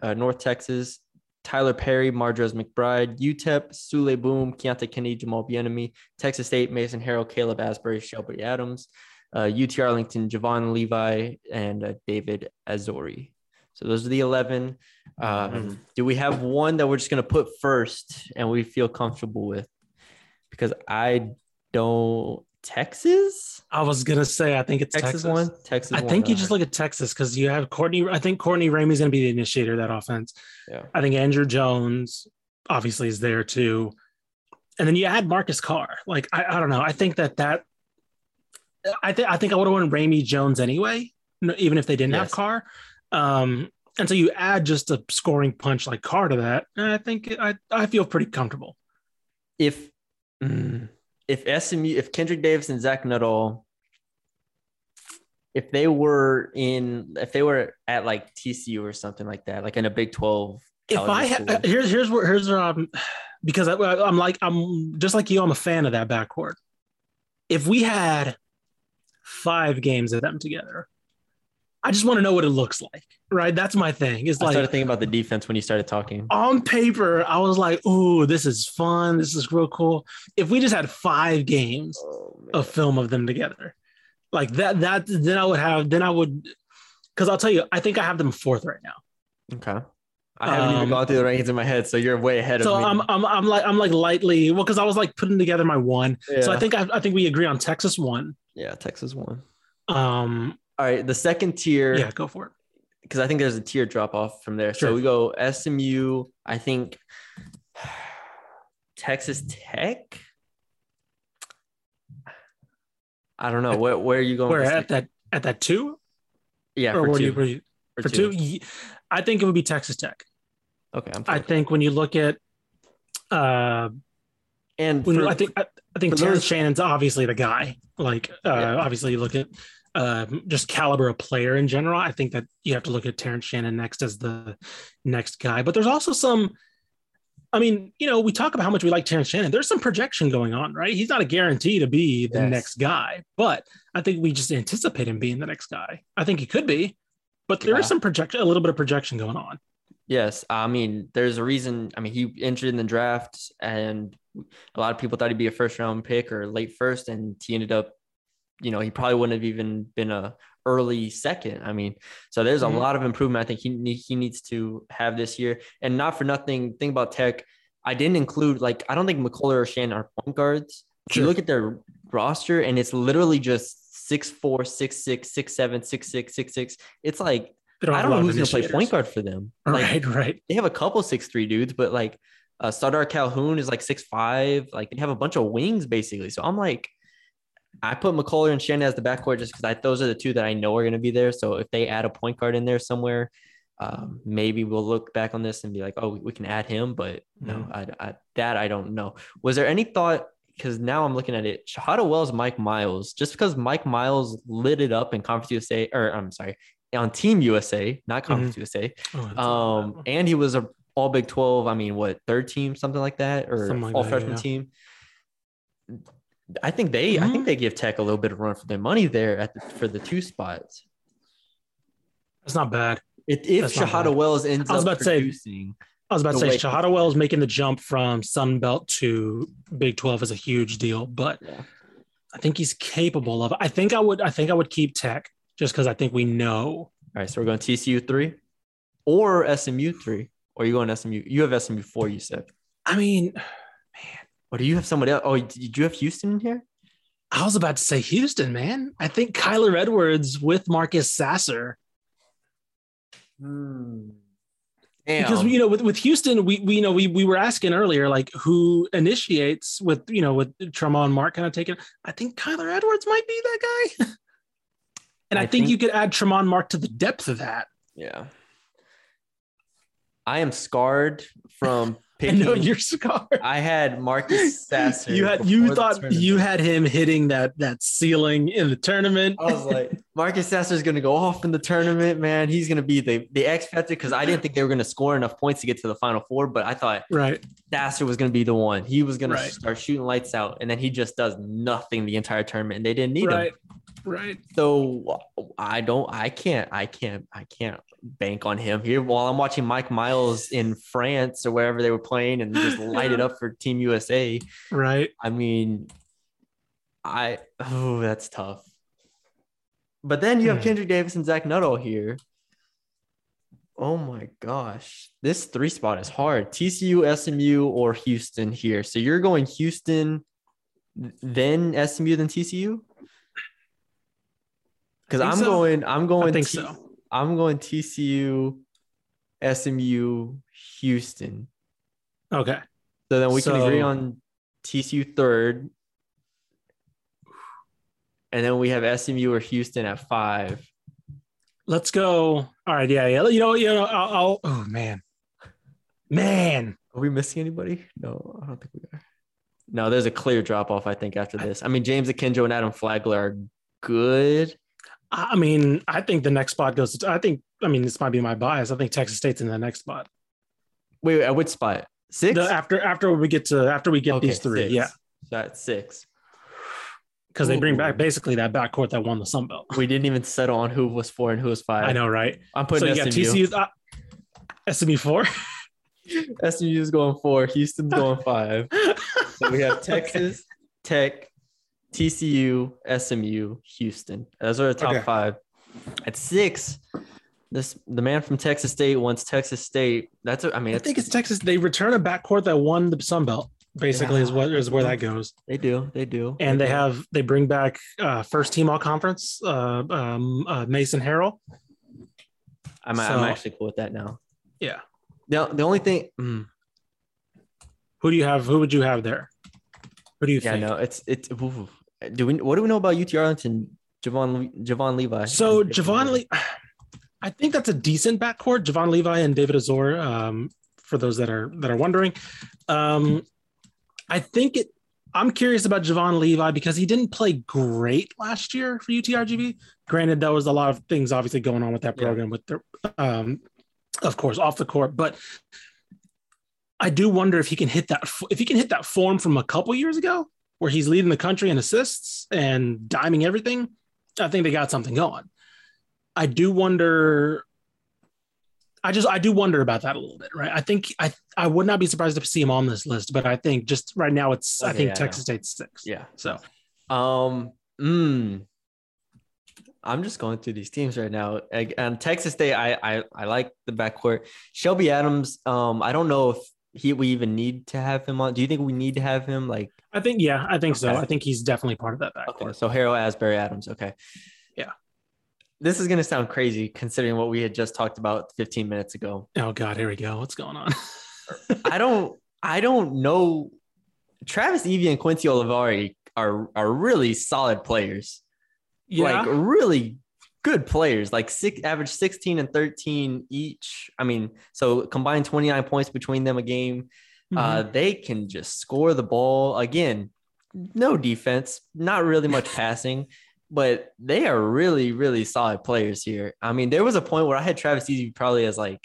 uh, North Texas, Tyler Perry, Mardrez McBride, UTEP, Souley Boum, Keonte Kennedy, Jamal Bieniemy, Texas State, Mason Harrell, Caleb Asberry, Shelby Adams, uh, UT Arlington, Javon Levi, and uh, David Azore. So those are the 11. Um, Mhm. Do we have one that we're just going to put first and we feel comfortable with? Because I don't. Texas? I was gonna say I think it's Texas, Texas, one? Texas I one, think you just look at Texas because you have Courtney. I think Courtney Ramey's to be the initiator of that offense. Yeah. I think Andrew Jones obviously is there too, and then you add Marcus Carr. Like I, I don't know. I think that that I think I think I would have won Ramey Jones anyway, even if they didn't have Yes. Carr. Um, and so you add just a scoring punch like Carr to that, and I think I I feel pretty comfortable. if mm, if SMU if Kendrick Davis and Zach Nutall if they were in if they were at like TCU or something like that, like in a Big Twelve. if I school. ha- here's here's where here's where I'm because I, I'm like I'm just like you. I'm a fan of that backcourt. If we had five games of them together, I just want to know what it looks like. Right, that's my thing. It's I started like thinking about the defense when you started talking. on paper, I was like, "Ooh, this is fun. This is real cool." If we just had five games of film of them together, like that, that then I would have. Then I would, because I'll tell you, I think I have them fourth right now. Okay. I haven't even Um, gone through the rankings in my head, so you're way ahead So of me. I'm, I'm, I'm like, I'm like lightly, well, because I was like putting together my one. So I think, I, I think we agree on Texas one. yeah, Texas one. Um, All right, the second tier. yeah, go for it. because I think there's a tier drop off from there. Sure. So we go SMU, I think Texas Tech. I don't know where where are you going? Where at that, at that two, Yeah, or for two. you, were you for, for two? Ye- I think it would be Texas Tech. Okay, I'm I think when you look at, uh, and when for- I think, I, I think Terrence those- Shannon's obviously the guy. Like, uh, Yeah. obviously you look at, uh, just caliber of player in general. I think that you have to look at Terrence Shannon next as the next guy. But there's also some. I mean, you know, we talk about how much we like Terrence Shannon. There's some projection going on, right? He's not a guarantee to be the Yes. next guy, but I think we just anticipate him being the next guy. I think he could be, but there is Yeah. some projection, a little bit of projection going on. Yes, I mean, there's a reason. I mean, he entered in the draft, and a lot of people thought he'd be a first round pick or late first, and he ended up, you know, he probably wouldn't have even been a early second. I mean, so there's a lot of improvement. I think he he needs to have this year, and not for nothing. Think about Tech. I didn't include like I don't think McCullar or Shannon are point guards. If you look at their roster, and it's literally just six four, six six, six seven, six six, six six. It's like I don't know who's gonna play point guard for them. Like, Right, right. they have a couple six three dudes, but like uh Sardaar Calhoun is like six five. Like they have a bunch of wings basically. So I'm like, I put McCullar and Shannon as the backcourt just because those are the two that I know are going to be there. So if they add a point guard in there somewhere, um, maybe we'll look back on this and be like, oh, we can add him. But no, I, I that I don't know. Was there any thought? Because now I'm looking at it, Shahada Wells, Mike Miles, just because Mike Miles lit it up in Conference USA, or I'm sorry, on Team USA, not Conference USA. Oh, Um, and he was a all Big 12, I mean, what, third team, something like that, or Something like all that, freshman yeah. team. I think they, I Mhm. think they give Tech a little bit of run for their money there at the, for the two spots. That's not bad. If, if That's Shahada. Wells ends I was about to say- I was about to say way- Shahada Wells making the jump from Sun Belt to Big 12 is a huge deal, but Yeah. I think he's capable of it. I think I would I think I would keep Tech just because I think we know. all right, so we're going TCU three or SMU three, or you going SMU? You have SMU four, you said. I mean, Or do you have somebody else? Oh, did you have Houston in here? I was about to say Houston, man. I think Kyler Edwards with Marcus Sasser. Hmm. Because you know, with, with Houston, we we you know we we were asking earlier, like who initiates with you know with Tramon Mark kind of taking. I think Kyler Edwards might be that guy. and I, I think, think- you could add Tramon Mark to the depth of that. yeah. I am scarred from I picking. know you're scarred. I had Marcus Sasser. you had you thought tournament. you had him hitting that that ceiling in the tournament. I was like, Marcus Sasser's gonna go off in the tournament, man. He's gonna be the the X factor because I didn't think they were gonna score enough points to get to the final four, but I thought right. Sasser was gonna be the one. He was gonna Right. start shooting lights out, and then he just does nothing the entire tournament, and they didn't need Right. him. Right. So I don't, I can't, I can't, I can't bank on him here while I'm watching Mike Miles in France or wherever they were playing and just light it up for Team USA. Right. I mean, I oh, that's tough. But then you have Hmm. Kendrick Davis and Zach Nutall here. Oh my gosh, this three spot is hard. TCU, SMU, or Houston here. So you're going Houston, then SMU, then TCU. Because I'm so. going, I'm going. I think T- so. I'm going TCU, SMU, Houston. Okay. So then we can agree on TCU third. And then we have SMU or Houston at five. Let's go. All right. Yeah. Yeah. You know, you know, I'll, I'll oh man. Man. Are we missing anybody? No, I don't think we are. No, there's a clear drop off, I think, after this. I mean, James Akinjo and Adam Flagler are good. I mean, I think the next spot goes to I think I mean this might be my bias. I think Texas State's in the next spot. Wait, at which spot? Six? The, after after we get to after we get Okay, these three, six. yeah. So at six. Because they bring back basically that backcourt that won the Sun Belt. We didn't even settle on who was four and who was five. I know, right? I'm So putting you got SMU. TCU, uh, SMU four. SMU is going four. Houston's going five. So we have Texas, Tech, TCU, SMU, Houston. Those are the top Okay. five. At six, this the man from Texas State wants Texas State. That's a, I mean, I think it's Texas. They return a backcourt that won the Sun Belt. Basically, is what is where that goes. they do, they do, And they do. have they bring back uh, first team all conference uh, um, uh, Mason Harrell. I'm, so- I'm actually cool with that now. Yeah. The, the only thing, mm, Who do you have? Who would you have there? Who do you yeah, think? no, it's it's. ooh. Do we what do we know about UT Arlington? Javon Javon Levi. So Javon Lee, I think that's a decent backcourt. Javon Levi and David Azore. Um, for those that are that are wondering, um, I think it. I'm curious about Javon Levi because he didn't play great last year for UTRGV. Granted, there was a lot of things obviously going on with that Yeah. program, with the, um, of course, off the court. But I do wonder if he can hit that if he can hit that form from a couple years ago, where he's leading the country in assists and diming everything. I think they got something going. I do wonder. I just I do wonder about that a little bit, right? I think I I would not be surprised to see him on this list, but I think just right now it's I think yeah, Texas no. State's six. Yeah. So Um. Mm, I'm just going through these teams right now. And Texas State, I I, I like the backcourt. Shelby Adams. Um. I don't know if he we even need to have him on. Do you think we need to have him? Like, I think yeah, I think so. I think he's definitely part of that backcourt. okay, so Harrell Asberry Adams. Okay. Yeah. This is gonna sound crazy considering what we had just talked about 15 minutes ago. Oh God, here we go. What's going on? I don't I don't know. Travis Evee and Quincy Olivari are are really solid players. yeah, Like really good players. Like six average 16 and 13 each. I mean, so combined 29 points between them a game. Uh Mhm. they can just score the ball. Again, no defense, not really much passing. But they are really, really solid players here. I mean, there was a point where I had Travis Evee probably as like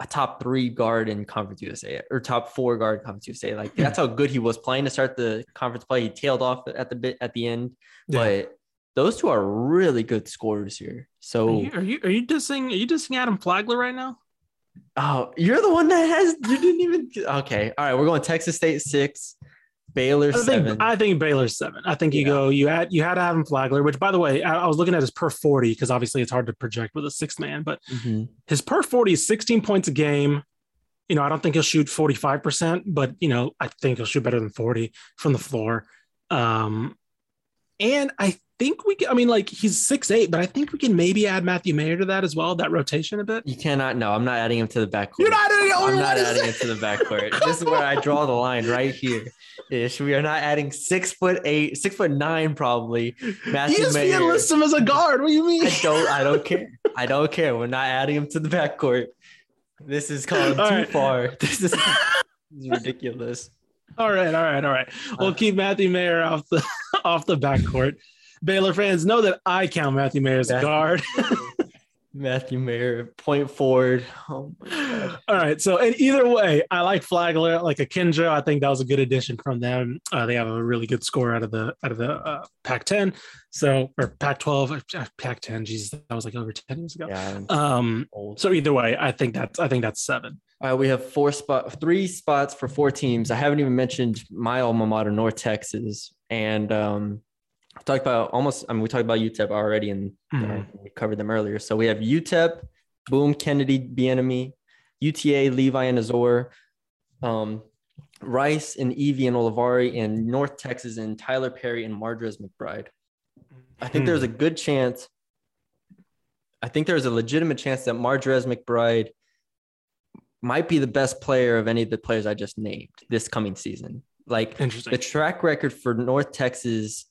a top three guard in Conference USA or top four guard Conference USA. Like that's how good he was playing to start the conference play. He tailed off at the bit at the end, Yeah. but those two are really good scorers here. Are So, you, are you are you dissing are you dissing Adam Flagler right now? oh, you're the one that has you didn't even okay. All right, we're going Texas State six, Baylor I think seven. I think Baylor's seven. I think you Yeah. go you had you had Adam Flagler, which by the way I, I was looking at his per forty because obviously it's hard to project with a sixth man, but Mhm. his per 40 is 16 points a game. You know, I don't think he'll shoot 45%, but you know, I think he'll shoot better than 40 from the floor. Um, and I think we can, I mean, like he's six eight, but I think we can maybe add Matthew Mayer to that as well, that rotation a bit. You cannot. No, I'm not adding him to the backcourt. You're not adding I'm not adding it to the backcourt. this is where I draw the line right here. Ish. We are not adding six foot eight, six foot nine, probably. Matthew ESPN Mayer. lists him as a guard. What do you mean? I don't. I don't care. I don't care. We're not adding him to the backcourt. This is going too right. far. This is, this is ridiculous. All right, all right, all right. We'll Uh, keep Matthew Mayer off the off the backcourt. Baylor fans know that I count Matthew Mayer as a guard. Matthew Mayer, point forward. Oh my God. All right. So, and either way, I like Flagler, like a Kendra. I think that was a good addition from them. Uh, they have a really good score out of the out of the uh, Pac-10. So, or Pac-12, uh, Pac-10. Jesus, that was like over ten years ago. Yeah. Um. old. So either way, I think that's I think that's seven. All right, we have four spot, three spots for four teams. I haven't even mentioned my alma mater, North Texas, and um, I talked about almost. I mean, we talked about UTEP already, and uh, Mhm. we covered them earlier. So we have UTEP, Boum, Kennedy, Bieniemy, UTA, Levi, and Azore, um, Rice and Evee and Olivari, and North Texas and Tyler Perry and Mardrez McBride. I think there's a good chance. I think there's a legitimate chance that Mardrez McBride might be the best player of any of the players I just named this coming season. Like Interesting. the track record for North Texas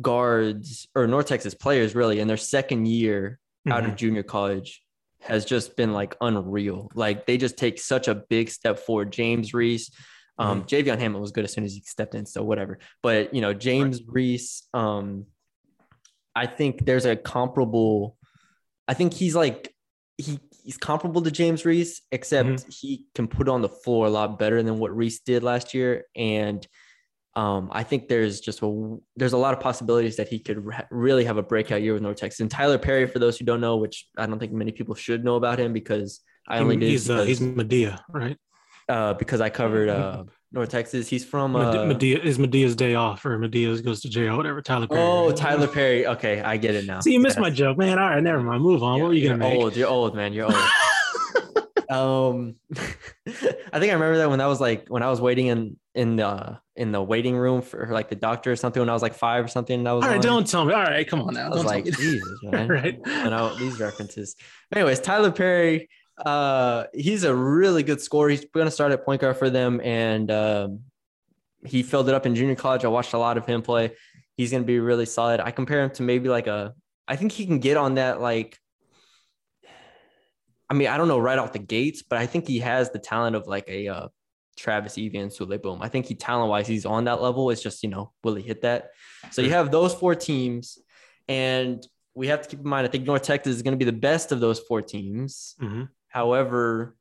guards or North Texas players really in their second year out Mhm. of junior college has just been like unreal. Like they just take such a big step forward. James Reese, um, Javion Hammond was good as soon as he stepped in, so whatever. But you know, James Reese, um, I think there's a comparable. I think he's like he he's comparable to James Reese, except he can put on the floor a lot better than what Reese did last year, and um, I think there's just a there's a lot of possibilities that he could re- really have a breakout year with North Texas. And Tyler Perry, for those who don't know, which I don't think many people should know about him because I only did he's uh, he's Madea, right? uh, because I covered uh, North Texas. He's from uh, Madea is Madea's day off, or Medea goes to jail, whatever. Tyler Perry. oh Tyler Perry. Okay, I get it now. See, you missed Yes. my joke, man. All right, never mind. Move on. Yeah, what are you gonna make? Old. You're old, man. You're old. um, I think I remember that when that was like when I was waiting in in the in the waiting room for like the doctor or something when I was like five or something. And I was All right, on. don't tell me. All right, come on now. I was Don't tell like, me. Jesus, man. Right. And I, these references. Anyways, Tyler Perry, uh, he's a really good scorer. He's going to start at point guard for them, and um, he filled it up in junior college. I watched a lot of him play. He's going to be really solid. I compare him to maybe like a. I think he can get on that like. I mean, I don't know right off the gates, but I think he has the talent of like a uh, Travis Evee and Souley Boum. I think he talent wise, he's on that level. It's just, you know, will he hit that? So you have those four teams, and we have to keep in mind, I think North Texas is going to be the best of those four teams. Mhm. However,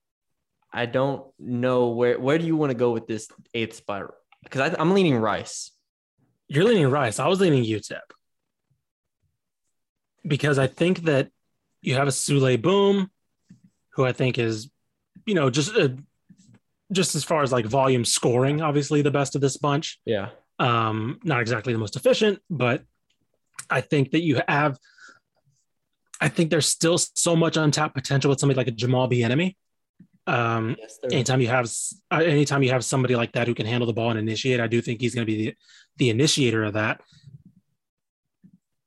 I don't know where where do you want to go with this eighth spot? Because I'm leaning Rice. You're leaning Rice. I was leaning UTEP because I think that you have a Souley Boum, who I think is, you know, just uh, just as far as like volume scoring, obviously the best of this bunch. Yeah. Um, not exactly the most efficient, but I think that you have. I think there's still so much untapped potential with somebody like a Jamal Bieniemy. Um, Yes, there anytime you have uh, anytime you have somebody like that who can handle the ball and initiate, I do think he's going to be the, the initiator of that.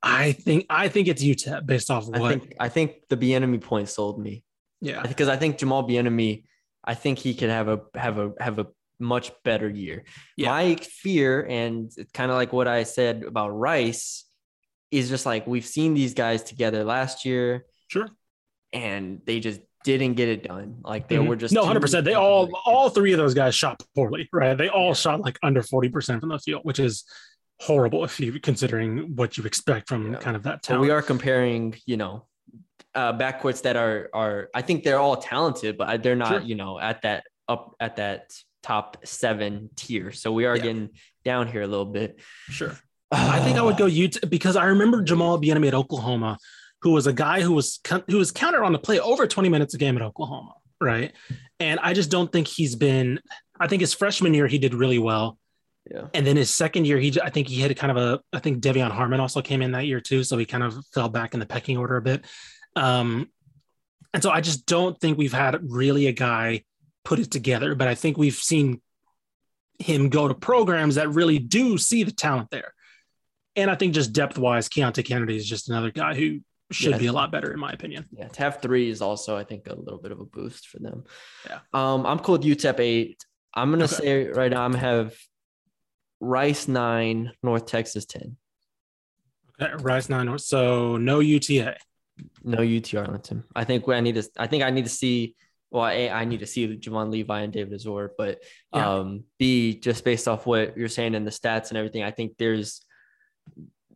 I think I think it's UTEP based off of I think I think the Bieniemy point sold me yeah, because I think Jamal Bieniemy, I think he could have a have a have a much better year. Yeah. My fear, and it's kind of like what I said about Rice, is just like we've seen these guys together last year, sure. and they just didn't get it done. Like they Mhm. were just no, hundred percent. They all all three of those guys shot poorly, right? They all shot like under forty percent from the field, which is horrible if you considering what you expect from Yeah. kind of that talent. we are comparing, you know, uh, backcourts that are are I think they're all talented, but they're not, Sure. you know, at that up at that top seven tier. So we are Yeah. getting down here a little bit. sure. I think I would go UT because I remember Jamal Bieniemy at Oklahoma, who was a guy who was who was counted on to play over 20 minutes a game at Oklahoma, right? And I just don't think he's been. I think his freshman year he did really well, Yeah. and then his second year he I think he had kind of a. I think Devion Harmon also came in that year too, so he kind of fell back in the pecking order a bit. Um, and so I just don't think we've had really a guy put it together, but I think we've seen him go to programs that really do see the talent there. And I think just depth wise, Keontae Kennedy is just another guy who should Yeah. be a lot better, in my opinion. Yeah, to have three is also, I think, a little bit of a boost for them. Yeah. Um, I'm cool with UTEP eight. I'm gonna Okay. say right now, I'm gonna have Rice nine, North Texas ten. Okay, Rice nine. So no UTA. No UT Arlington. I think I need to. I think I need to see. Well, a I need to see Javon Levi and David Azore, but Yeah. um, b just based off what you're saying in the stats and everything, I think there's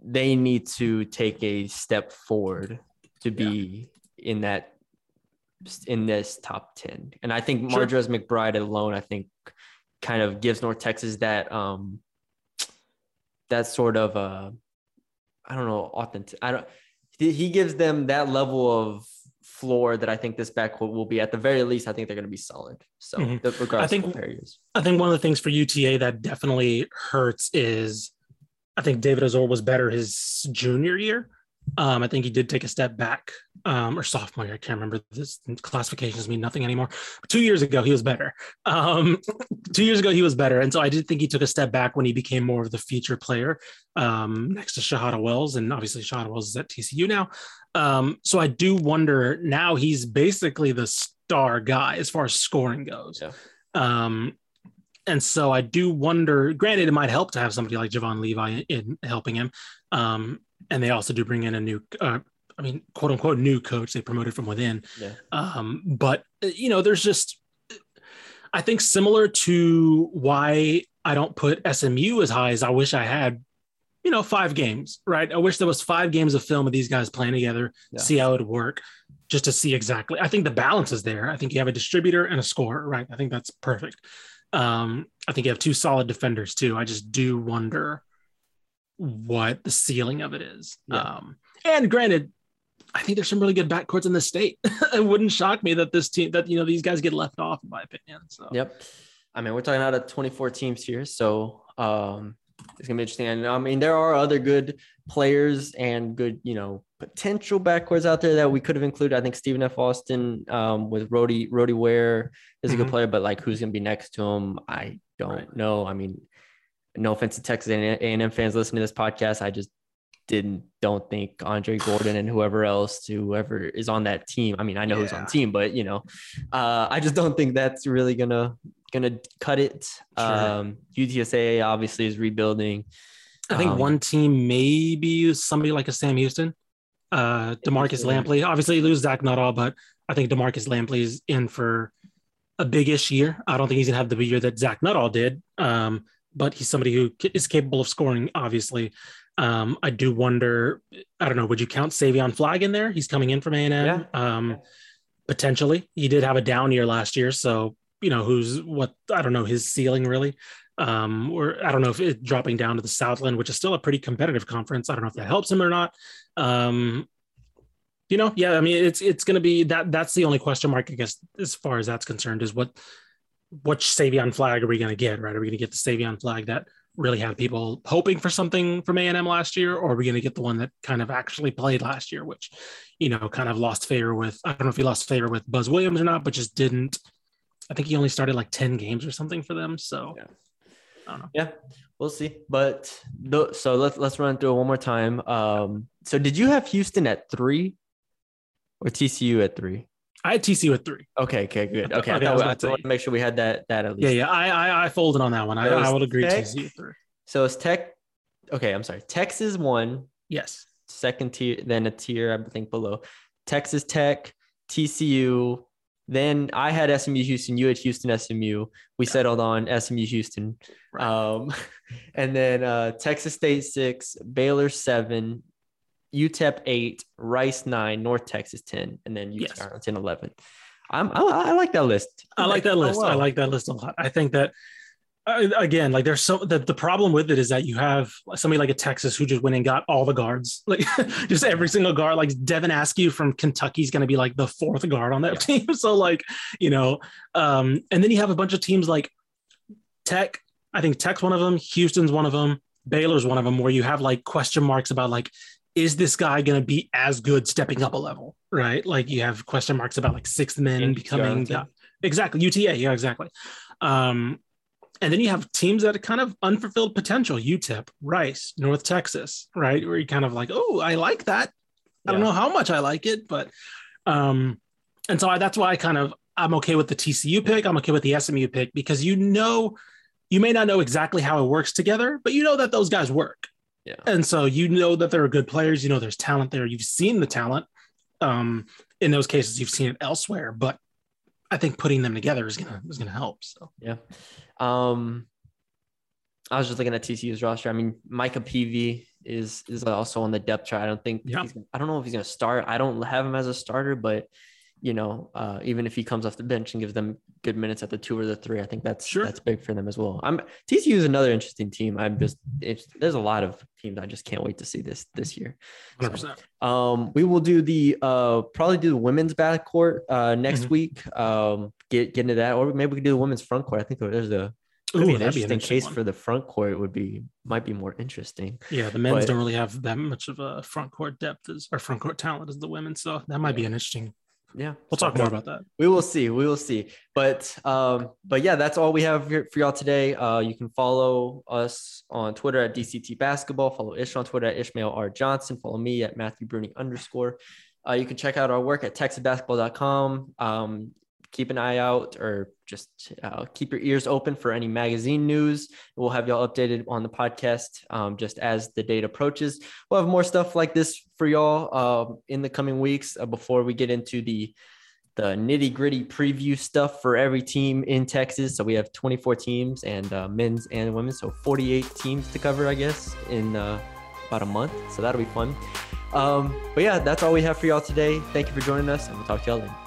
they need to take a step forward to be in that in this top 10. And I think Sure. Mardrez McBride alone, I think kind of gives North Texas that um that sort of uh I don't know, authentic. I don't he gives them that level of floor that I think this backcourt will be at the very least. I think they're going to be solid. So Mhm. regardless I think-. I think one of the things for UTA that definitely hurts is I think David Azore was better his junior year. Um, I think he did take a step back, um, or sophomore year. I can't remember. This classifications mean nothing anymore. But two years ago, he was better. Um, two years ago, he was better, and so I did think he took a step back when he became more of the feature player um, next to Shahada Wells, and obviously Shahada Wells is at TCU now. Um, so I do wonder now he's basically the star guy as far as scoring goes. Yeah. Um, and so I do wonder. Granted, it might help to have somebody like Javon Levi in, in helping him. Um, and they also do bring in a new, uh, I mean, quote unquote, new coach. They promoted from within. Yeah. Um, but uh, you know, there's just, I think similar to why I don't put SMU as high as I wish I had. You know, five games, right? I wish there was five games of film of these guys playing together, Yeah. see how it would work, just to see exactly. I think the balance is there. I think you have a distributor and a scorer, right? I think that's perfect. Um, I think you have two solid defenders too. I just do wonder what the ceiling of it is. Yeah. Um, and granted, I think there's some really good backcourts in the state. it wouldn't shock me that this team, that you know, these guys get left off, in my opinion. So Yep. I mean, we're talking out of 24 teams here, so um, it's gonna be interesting. And I mean, there are other good players and good, you know, potential backcourts out there that we could have included. I think Stephen F. Austin um, with Rody Rody Ware is a good Mhm. player, but like who's gonna be next to him, I don't Right. know. I mean, no offense to Texas A&M fans listening to this podcast, I just didn't don't think Andre Gordon and whoever else whoever is on that team. I mean, I know who's on the team, but you know, uh, I just don't think that's really gonna gonna cut it. Sure. Um, UTSA obviously is rebuilding. I think Um, one team maybe somebody like a Sam Houston, uh, Demarcus. Lampley. Obviously, you lose Zach Nutall, but I think Demarcus Lampley is in for a big-ish year. I don't think he's gonna have the big year that Zach Nutall did, um, but he's somebody who is capable of scoring. Obviously, um, I do wonder. I don't know. Would you count Savion Flagg in there? He's coming in from A and M. Um, potentially, he did have a down year last year, so you know who's what. I don't know his ceiling really um, or I don't know if it dropping down to the Southland, which is still a pretty competitive conference. I don't know if that helps him or not. Um, you know, yeah, I mean, it's it's going to be that. That's the only question mark, I guess, as far as that's concerned, is what which Savion Flagg are we going to get? Right? Are we going to get the Savion Flagg that really had people hoping for something from A and M last year, or are we going to get the one that kind of actually played last year, which you know kind of lost favor with? I don't know if he lost favor with Buzz Williams or not, but just didn't. I think he only started like ten games or something for them. So. Yeah. I don't know. Yeah, we'll see. But th- so let's let's run through it one more time. Um, so did you have Houston at three or TCU at three? I had TCU with three. Okay, okay, good. Okay, Okay, I, I was I to wanted to make sure we had that that at least. Yeah, yeah. I I, I folded on that one. I, I would agree Tech. TCU at three. So it's Tech. Okay, I'm sorry. Texas one, Yes. second tier, then a tier I think below. Texas Tech, TCU. Then I had SMU Houston. You had Houston SMU. We settled on SMU Houston. Right. Um, and then uh, Texas State six, Baylor seven, UTEP eight, Rice nine, North Texas ten, and then UT Yes. Arlington eleven. I'm I, I like that list. I like that Oh, list. I like that list a lot. I think that uh, again, like there's so the, the problem with it is that you have somebody like a Texas who just went and got all the guards, like just every single guard. Like Devin Askew from Kentucky is going to be like the fourth guard on that Yeah. team. So like you know, um, and then you have a bunch of teams like Tech. I think Tech's one of them. Houston's one of them. Baylor's one of them. Where you have like question marks about like is this guy going to be as good stepping up a level, right? Like you have question marks about like sixth men In becoming Arlington. exactly UTA, yeah, exactly. Um, and then you have teams that are kind of unfulfilled potential: UTEP, Rice, North Texas, right? Where you kind of like, oh, I like that. I don't know how much I like it, but um, and so I, that's why I kind of I'm okay with the TCU pick. I'm okay with the SMU pick because you know, you may not know exactly how it works together, but you know that those guys work. Yeah. And so you know that there are good players. You know there's talent there. You've seen the talent. Um, in those cases, you've seen it elsewhere, but I think putting them together is gonna is gonna help. So Yeah. Um, I was just looking at TCU's roster. I mean, Micah Peavy is is also on the depth chart. I don't think Yeah. I don't know if he's going to start. I don't have him as a starter, but you know, uh, even if he comes off the bench and gives them good minutes at the two or the three, I think that's Sure. that's big for them as well. I'm TCU is another interesting team. I'm just it's, there's a lot of teams I just can't wait to see this this year. 100%. Um, we will do the uh probably do the women's backcourt uh next Mhm. week. Um, get get into that, or maybe we could do the women's front court. I think there's a Ooh, be an that'd be interesting interesting case one. for the front court. Would be might be more interesting. Yeah, the men's But- don't really have that much of a front court depth as or front court talent as the women, so that might be an interesting. Yeah, We'll talk more about that. we will see we will see. But um but yeah that's all we have for y'all today. Uh you can follow us on twitter at dct basketball. Follow ish on twitter at ishmael r. Johnson. Follow me at matthew brune underscore. Uh, you can check out our work at texasbasketball.com um keep an eye out or just uh, keep your ears open for any magazine news we'll have y'all updated on the podcast um, just as the date approaches we'll have more stuff like this for y'all uh, in the coming weeks uh, before we get into the the nitty gritty preview stuff for every team in Texas. So we have 24 teams and uh, men's and women's, so 48 teams to cover, I guess, in uh, about a month. So that'll be fun. Um, but yeah, that's all we have for y'all today. Thank you for joining us, and we'll talk to y'all later.